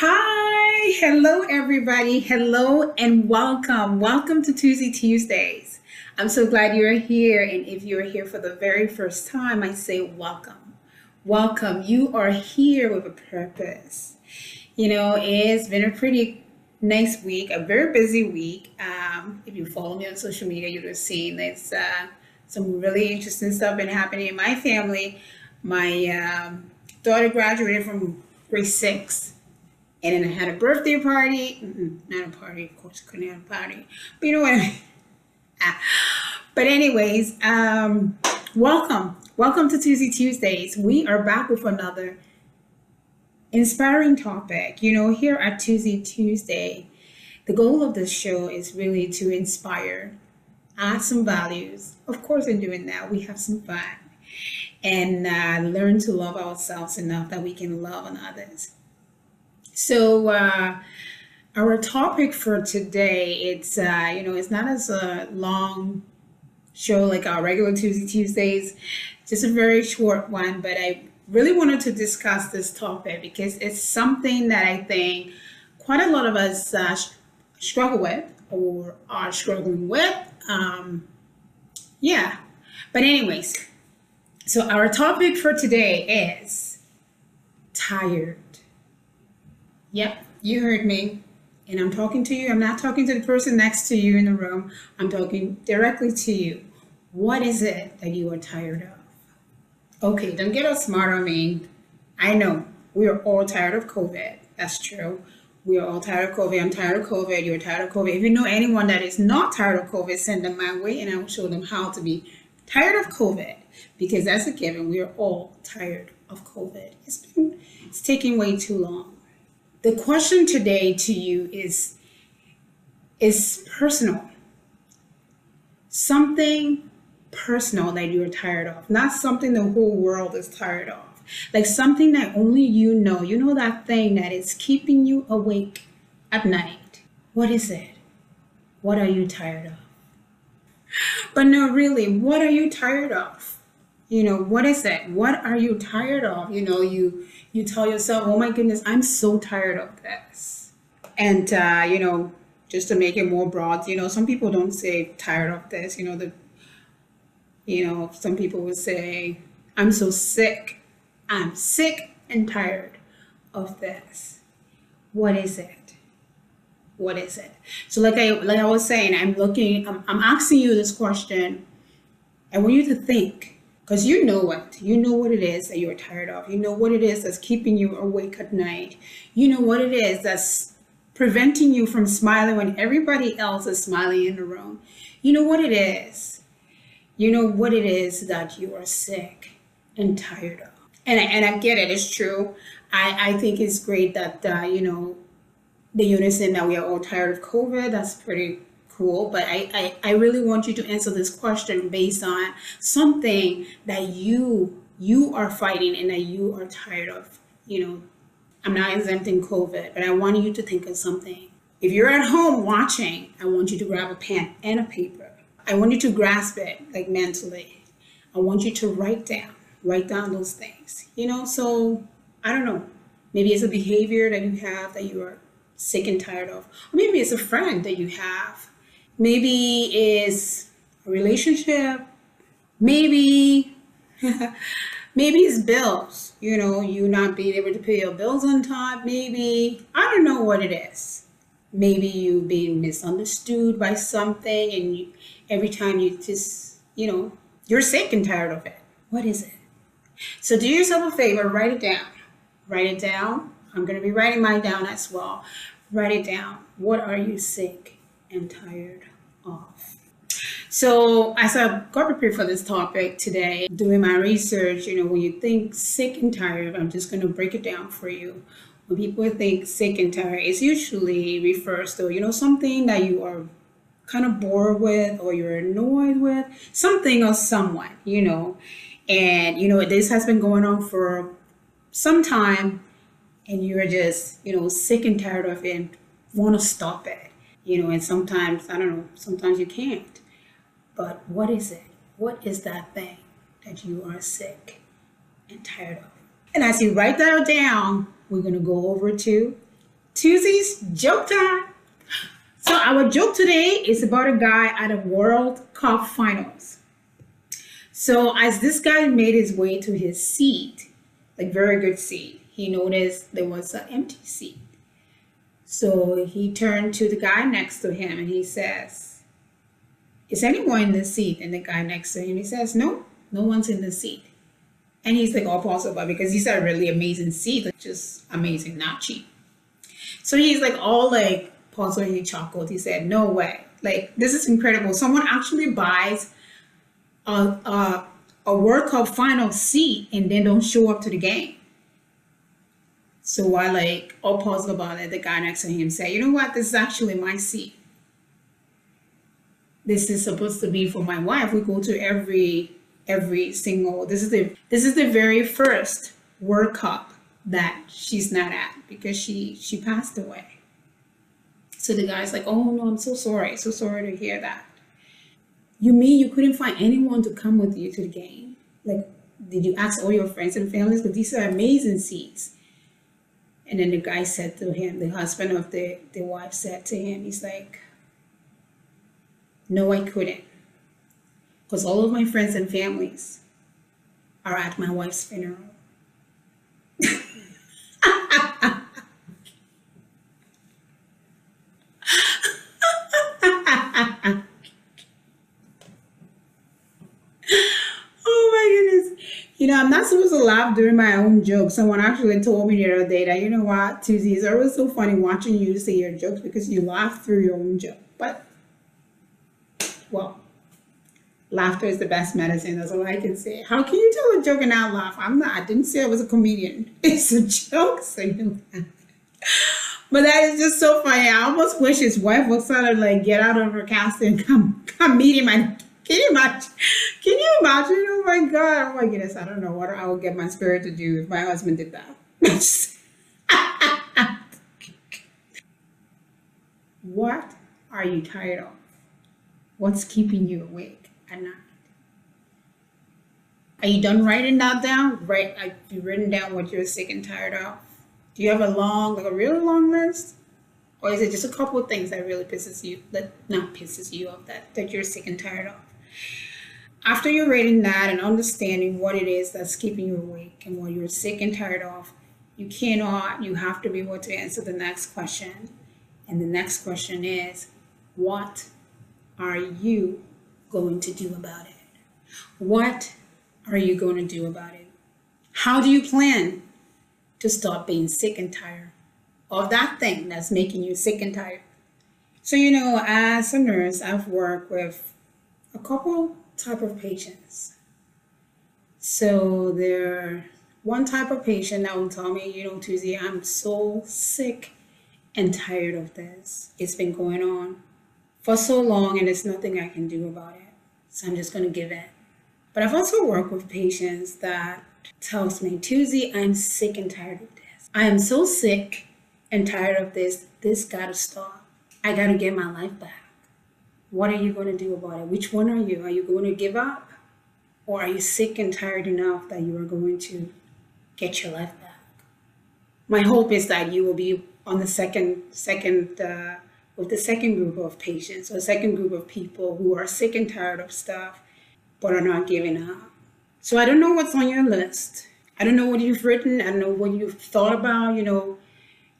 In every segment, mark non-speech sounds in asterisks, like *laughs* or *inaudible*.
Hi, hello everybody. Hello and welcome. Welcome to Tuesday Tuesdays. I'm so glad you're here. And if you're here for the very first time, I say welcome. Welcome. You are here with a purpose. You know, it's been a pretty nice week, a very busy week. Um, if you follow me on social media, you'd have seen there's uh, some really interesting stuff been happening in my family. My um, daughter graduated from grade six and then I had a birthday party. Not a party, of course, couldn't have a party. But you know what I mean? *laughs* Ah. But anyways, um, welcome. Welcome to Tuesday Tuesdays. We are back with another inspiring topic. You know, here at Tuesday Tuesday, the goal of this show is really to inspire, add some values. Of course, in doing that, we have some fun and uh, learn to love ourselves enough that we can love on others. So uh, our topic for today, it's uh, you know, it's not as a long show like our regular Tuesday Tuesdays, just a very short one. But I really wanted to discuss this topic because it's something that I think quite a lot of us uh, struggle with or are struggling with. Um, yeah, but anyways, so our topic for today is tired. Yep, you heard me. And I'm talking to you. I'm not talking to the person next to you in the room. I'm talking directly to you. What is it that you are tired of? Okay, don't get all smart on me. I know we are all tired of COVID. That's true. We are all tired of COVID. I'm tired of COVID. You're tired of COVID. If you know anyone that is not tired of COVID, send them my way and I will show them how to be tired of COVID because that's a given. We are all tired of COVID. It's been, it's taking way too long the question today to you is is personal. Something personal that you're tired of not something the whole world is tired of. Like something that only you know. You know that thing that is keeping you awake at night. What is it? What are you tired of? But no really what are you tired of? You know what is it? What are you tired of? You know you you tell yourself, oh my goodness, I'm so tired of this. And, uh, you know, just to make it more broad, you know, some people don't say tired of this, you know, the, you know, some people would say, I'm so sick. I'm sick and tired of this. What is it? What is it? So like I like I was saying, I'm looking, I'm, I'm asking you this question. I want you to think because you know what you know what it is that you're tired of. You know what it is that's keeping you awake at night. You know what it is that's preventing you from smiling when everybody else is smiling in the room. You know what it is? You know what it is that you are sick and tired of. And I, and I get it it's true. I, I think it's great that uh, you know the unison that we are all tired of covid that's pretty cool, but I, I, I really want you to answer this question based on something that you you are fighting and that you are tired of. You know, I'm not exempting COVID, but I want you to think of something. If you're at home watching, I want you to grab a pen and a paper. I want you to grasp it like mentally. I want you to write down, write down those things. You know, so I don't know. Maybe it's a behavior that you have that you are sick and tired of. Or maybe it's a friend that you have maybe a relationship. Maybe *laughs* maybe it's bills. You know you not being able to pay your bills on time. Maybe i don't know what it is. Maybe you being misunderstood by something and you, every time you just you know you're sick and tired of it. What is it? So do yourself a favor write it down. Write it down. I'm going to be writing mine down as well. Write it down. What are you sick and tired of. So, as I got prepared for this topic today, doing my research, you know, when you think sick and tired, I'm just going to break it down for you. When people think sick and tired, it usually refers to, you know, something that you are kind of bored with or you're annoyed with, something or someone, you know. And, you know, this has been going on for some time and you're just, you know, sick and tired of it and want to stop it you know, and sometimes, I don't know, sometimes you can't. But what is it? What is that thing that you are sick and tired of? And as you write that down, we're going to go over to Tuesday's joke time. So our joke today is about a guy at a World Cup finals. So as this guy made his way to his seat, like very good seat, he noticed there was an empty seat. So he turned to the guy next to him and he says, Is anyone in the seat? And the guy next to him, he says, No, no one's in the seat. And he's like all possible because these are really amazing seats, just amazing, not cheap. So he's like all like positively chuckled. He said, No way. Like this is incredible. Someone actually buys a, a, a World Cup final seat and then don't show up to the game. So while like all positive about it, the guy next to him said, You know what? This is actually my seat. This is supposed to be for my wife. We go to every every single this is the this is the very first World Cup that she's not at because she she passed away. So the guy's like, "Oh no, I'm so sorry, so sorry to hear that." You mean you couldn't find anyone to come with you to the game? Like, did you ask all your friends and families? Because these are amazing seats. And then the guy said to him, the husband of the, the wife said to him, he's like, No, I couldn't. Because all of my friends and families are at my wife's funeral. *laughs* You know, I'm not supposed to laugh during my own jokes. Someone actually told me the other day that, you know what, Tuesday, it's always so funny watching you say your jokes because you laugh through your own joke. But, well, laughter is the best medicine. That's all I can say. How can you tell a joke and not laugh? I'm not. I didn't say I was a comedian. *laughs* It's a joke, so you laugh. But that is just so funny. I almost wish his wife would sort of like get out of her castle and come come meet him and can you imagine? Can you imagine? Oh my God. Oh my goodness. I don't know what I would get my spirit to do if my husband did that. *laughs* what are you tired of? What's keeping you awake at night? Are you done writing that down? Right? Have you written down what you're sick and tired of? Do you have a long, like a really long list? Or is it just a couple of things that really pisses you, that not pisses you off, that, that you're sick and tired of? After you're reading that and understanding what it is that's keeping you awake and what you're sick and tired of, you cannot, you have to be able to answer the next question. And the next question is, what are you going to do about it? What are you going to do about it? How do you plan to stop being sick and tired of that thing that's making you sick and tired? So, you know, as a nurse, I've worked with a couple type of patients. So there, one type of patient that will tell me, you know, Tuesday, I'm so sick and tired of this. It's been going on for so long and there's nothing I can do about it. So I'm just going to give in. But I've also worked with patients that tells me, Tuesday, I'm sick and tired of this. I am so sick and tired of this. This got to stop. I got to get my life back. What are you going to do about it? Which one are you? Are you going to give up? Or are you sick and tired enough that you are going to get your life back? My hope is that you will be on the second, second, uh, with the second group of patients or second group of people who are sick and tired of stuff but are not giving up. So I don't know what's on your list. I don't know what you've written. I don't know what you've thought about. You know,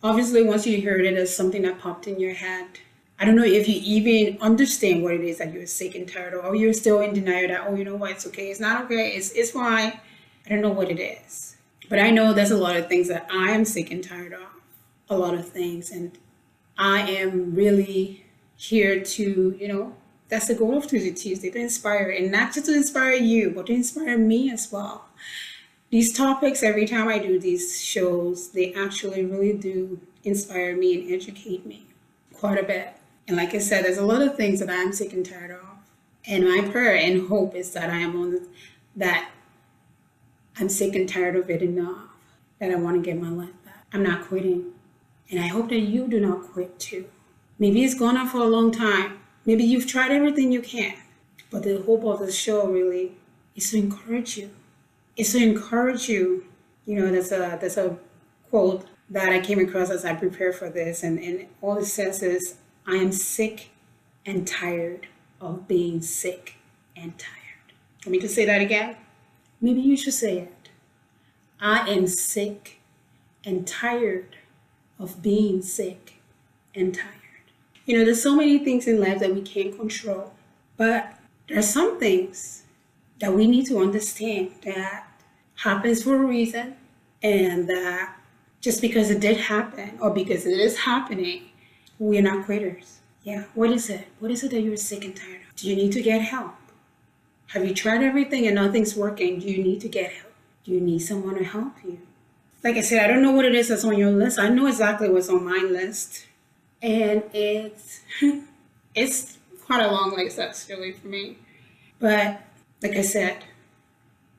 obviously, once you heard it, it's something that popped in your head. I don't know if you even understand what it is that you're sick and tired of, or you're still in denial that, oh, you know what, it's okay, it's not okay, it's, it's fine. I don't know what it is. But I know there's a lot of things that I am sick and tired of, a lot of things. And I am really here to, you know, that's the goal of Tuesday Tuesday, to inspire, and not just to inspire you, but to inspire me as well. These topics, every time I do these shows, they actually really do inspire me and educate me quite a bit. And like I said, there's a lot of things that I'm sick and tired of. And my prayer and hope is that I am on that I'm sick and tired of it enough that I want to get my life back. I'm not quitting. And I hope that you do not quit too. Maybe it's gone on for a long time. Maybe you've tried everything you can. But the hope of the show really is to encourage you. It's to encourage you. You know, there's a there's a quote that I came across as I prepared for this, and, and all it says is, I am sick and tired of being sick and tired. Want me to say that again? Maybe you should say it. I am sick and tired of being sick and tired. You know, there's so many things in life that we can't control, but there are some things that we need to understand that happens for a reason and that just because it did happen or because it is happening, we're not quitters. Yeah, what is it? What is it that you're sick and tired of? Do you need to get help? Have you tried everything and nothing's working? Do you need to get help? Do you need someone to help you? Like I said, I don't know what it is that's on your list. I know exactly what's on my list. And it's *laughs* it's quite a long list actually for me. But like I said,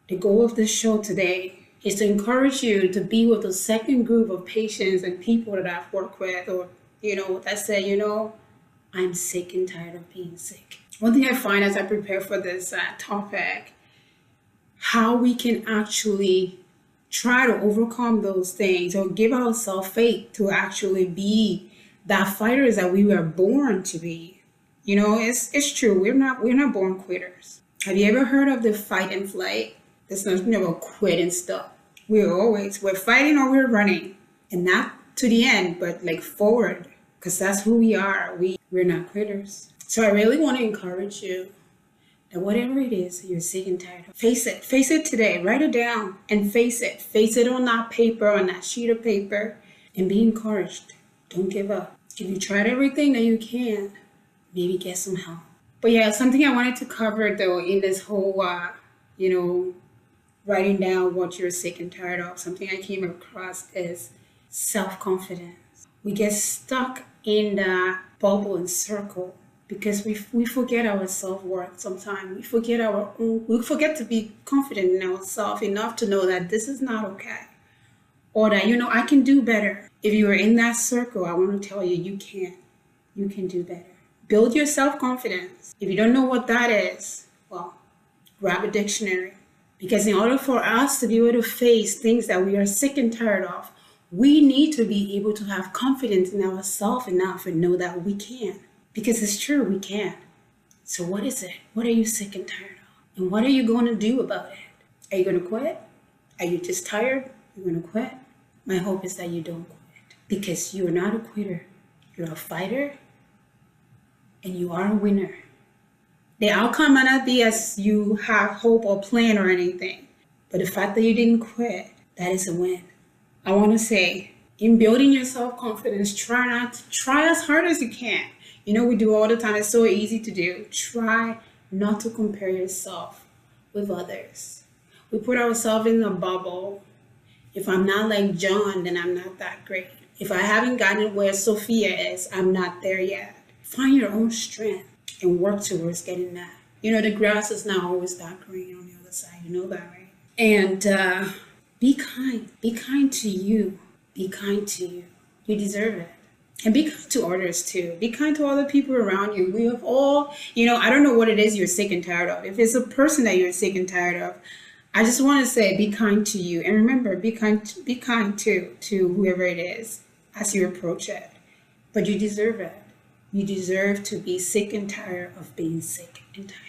the goal of this show today is to encourage you to be with a second group of patients and people that I've worked with or, you know, that say, you know, I'm sick and tired of being sick. One thing I find as I prepare for this uh, topic, how we can actually try to overcome those things or give ourselves faith to actually be that fighters that we were born to be. You know, it's it's true. We're not we're not born quitters. Have you ever heard of the fight and flight? There's nothing about quit and stuff. We're always we're fighting or we're running, and not to the end, but like forward, because that's who we are. We we're not quitters. So I really want to encourage you that whatever it is you're sick and tired of, face it. Face it today. Write it down and face it. Face it on that paper, on that sheet of paper, and be encouraged. Don't give up. If you tried everything that you can, maybe get some help. But yeah, something I wanted to cover though in this whole, uh, you know, writing down what you're sick and tired of, something I came across is self confidence. We get stuck in that bubble and circle because we, we forget our self worth sometimes. We forget our we forget to be confident in ourselves enough to know that this is not okay. Or that, you know, I can do better. If you are in that circle, I want to tell you, you can. You can do better. Build your self confidence. If you don't know what that is, well, grab a dictionary because in order for us to be able to face things that we are sick and tired of, we need to be able to have confidence in ourselves enough and know that we can. Because it's true, we can. So, what is it? What are you sick and tired of? And what are you going to do about it? Are you going to quit? Are you just tired? You're going to quit? My hope is that you don't quit because you're not a quitter. You're a fighter and you are a winner. The outcome might not be as you have hope or plan or anything, but the fact that you didn't quit, that is a win. I want to say, in building your self confidence, try not to try as hard as you can. You know, we do all the time, it's so easy to do. Try not to compare yourself with others. We put ourselves in a bubble. If I'm not like John, then I'm not that great. If I haven't gotten where Sophia is, I'm not there yet. Find your own strength and work towards getting that. You know, the grass is not always that green on the other side. You know that, right? And uh, be kind. Be kind to you. Be kind to you. You deserve it. And be kind to others too. Be kind to other people around you. We have all, you know, I don't know what it is you're sick and tired of. If it's a person that you're sick and tired of, I just want to say be kind to you. And remember, be kind be kind too to whoever it is as you approach it. But you deserve it. You deserve to be sick and tired of being sick and tired.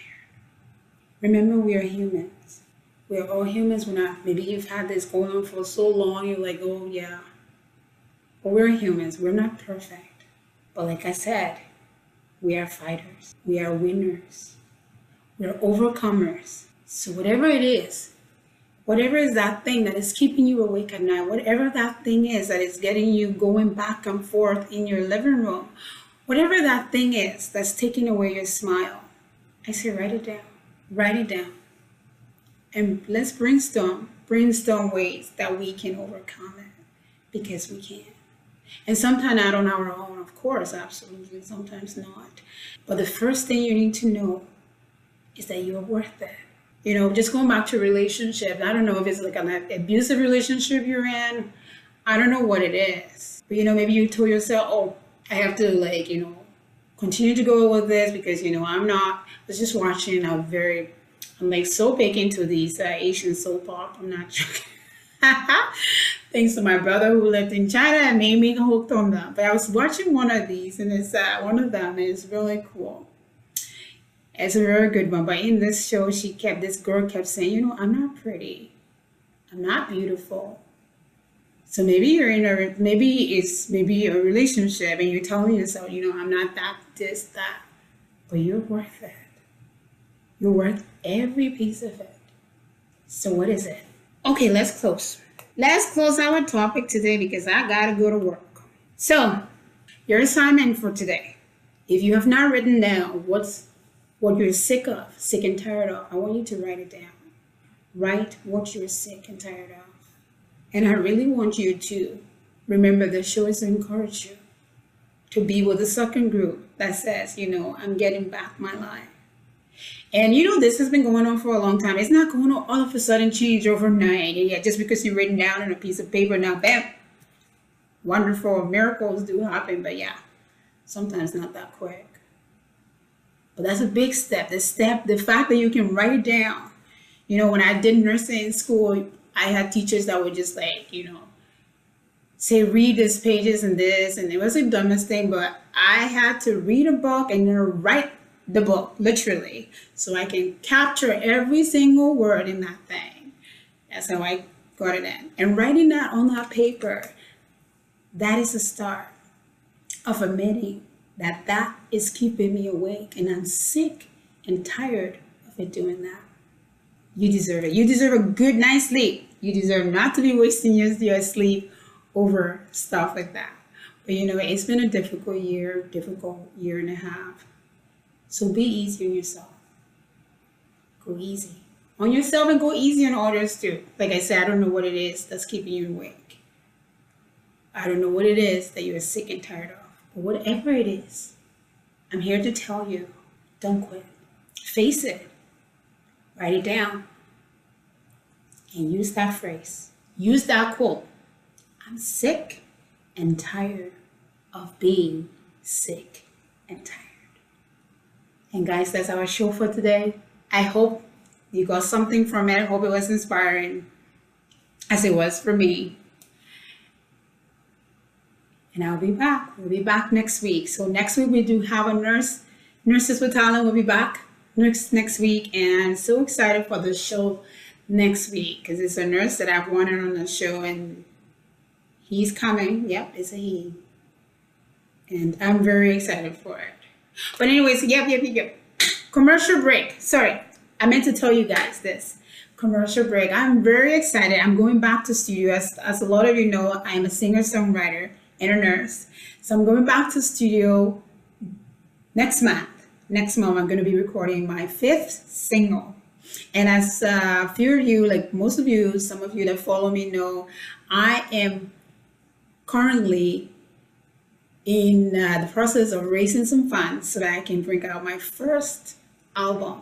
Remember, we are humans. We are all humans. We're not, maybe you've had this going on for so long, you're like, oh, yeah. But we're humans. We're not perfect. But like I said, we are fighters. We are winners. We're overcomers. So, whatever it is, whatever is that thing that is keeping you awake at night, whatever that thing is that is getting you going back and forth in your living room, Whatever that thing is that's taking away your smile, I say write it down. Write it down. And let's brainstorm, brainstorm ways that we can overcome it because we can. And sometimes not on our own, of course, absolutely, sometimes not. But the first thing you need to know is that you're worth it. You know, just going back to relationship, I don't know if it's like an abusive relationship you're in. I don't know what it is. But you know, maybe you told yourself, oh, I have to like, you know, continue to go with this because, you know, I'm not, I was just watching a very, I'm like so big into these uh, Asian soap opera. I'm not joking. *laughs* Thanks to my brother who lived in China and made me hooked on them. But I was watching one of these, and it's uh, one of them is really cool. It's a very good one. But in this show, she kept this girl kept saying, you know, I'm not pretty, I'm not beautiful. So maybe you're in a maybe it's maybe a relationship, and you're telling yourself, you know, I'm not that this that, but you're worth it. You're worth every piece of it. So what is it? Okay, let's close. Let's close our topic today because I gotta go to work. So, your assignment for today. If you have not written down what's what you're sick of, sick and tired of, I want you to write it down. Write what you're sick and tired of. And I really want you to remember the show is to encourage you to be with a second group that says, you know, I'm getting back my life. And you know, this has been going on for a long time. It's not going to all of a sudden change overnight. And yeah, just because you've written down on a piece of paper, now bam, wonderful miracles do happen. But yeah, sometimes not that quick. But that's a big step. The step, the fact that you can write it down. You know, when I did nursing in school, I had teachers that would just like, you know, say read these pages and this, and it was the dumbest thing, but I had to read a book and then write the book, literally, so I can capture every single word in that thing. That's how I got it in. And writing that on that paper, that is the start of admitting that that is keeping me awake and I'm sick and tired of it doing that. You deserve it. You deserve a good night's sleep. You deserve not to be wasting your, your sleep over stuff like that. But you know, it's been a difficult year, difficult year and a half. So be easy on yourself. Go easy on yourself and go easy on others too. Like I said, I don't know what it is that's keeping you awake. I don't know what it is that you're sick and tired of. But whatever it is, I'm here to tell you don't quit. Face it. Write it down. And use that phrase. Use that quote. I'm sick and tired of being sick and tired. And guys, that's our show for today. I hope you got something from it. I hope it was inspiring as it was for me. And I'll be back. We'll be back next week. So next week we do have a nurse, Nurses with Talent will be back next next week. And so excited for the show next week because it's a nurse that I've wanted on the show and he's coming. Yep, it's a he. And I'm very excited for it. But anyways, yep, yep, yep. Commercial break. Sorry, I meant to tell you guys this. Commercial break. I'm very excited. I'm going back to studio. As, as a lot of you know, I'm a singer-songwriter and a nurse. So I'm going back to studio next month. Next month, I'm going to be recording my fifth single. And as uh, a few of you, like most of you, some of you that follow me know, I am currently in uh, the process of raising some funds so that I can bring out my first album.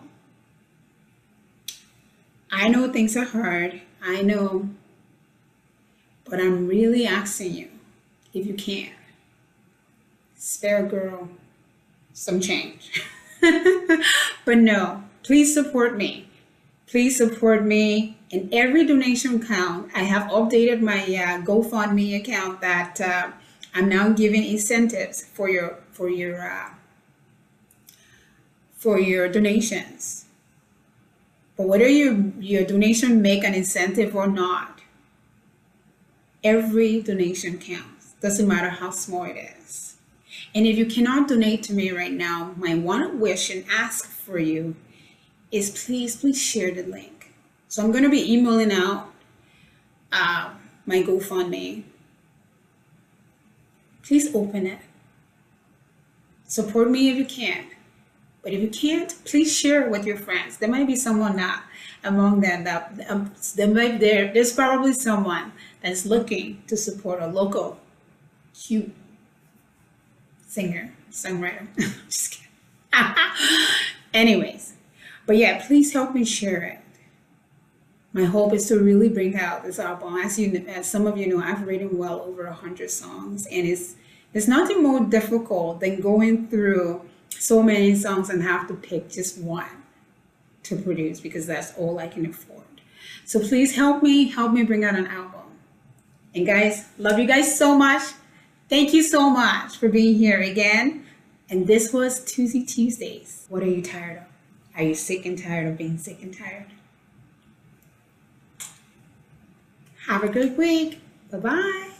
I know things are hard, I know, but I'm really asking you if you can, spare a girl some change. *laughs* but no, please support me. Please support me in every donation count. I have updated my uh, GoFundMe account that uh, I'm now giving incentives for your for your uh, for your donations. But whether you, your donation make an incentive or not, every donation counts. Doesn't matter how small it is. And if you cannot donate to me right now, my one wish and ask for you is please, please share the link. So I'm going to be emailing out uh, my GoFundMe please open it. Support me if you can. But if you can't, please share it with your friends. There might be someone that among them that um, there might there there's probably someone that's looking to support a local cute singer, songwriter. *laughs* Just kidding. *laughs* Anyways, but yeah, please help me share it. My hope is to really bring out this album. As you, as some of you know, I've written well over a hundred songs, and it's it's nothing more difficult than going through so many songs and have to pick just one to produce because that's all I can afford. So please help me, help me bring out an album. And guys, love you guys so much. Thank you so much for being here again. And this was Tuesday Tuesdays. What are you tired of? Are you sick and tired of being sick and tired? Have a good week. Bye bye.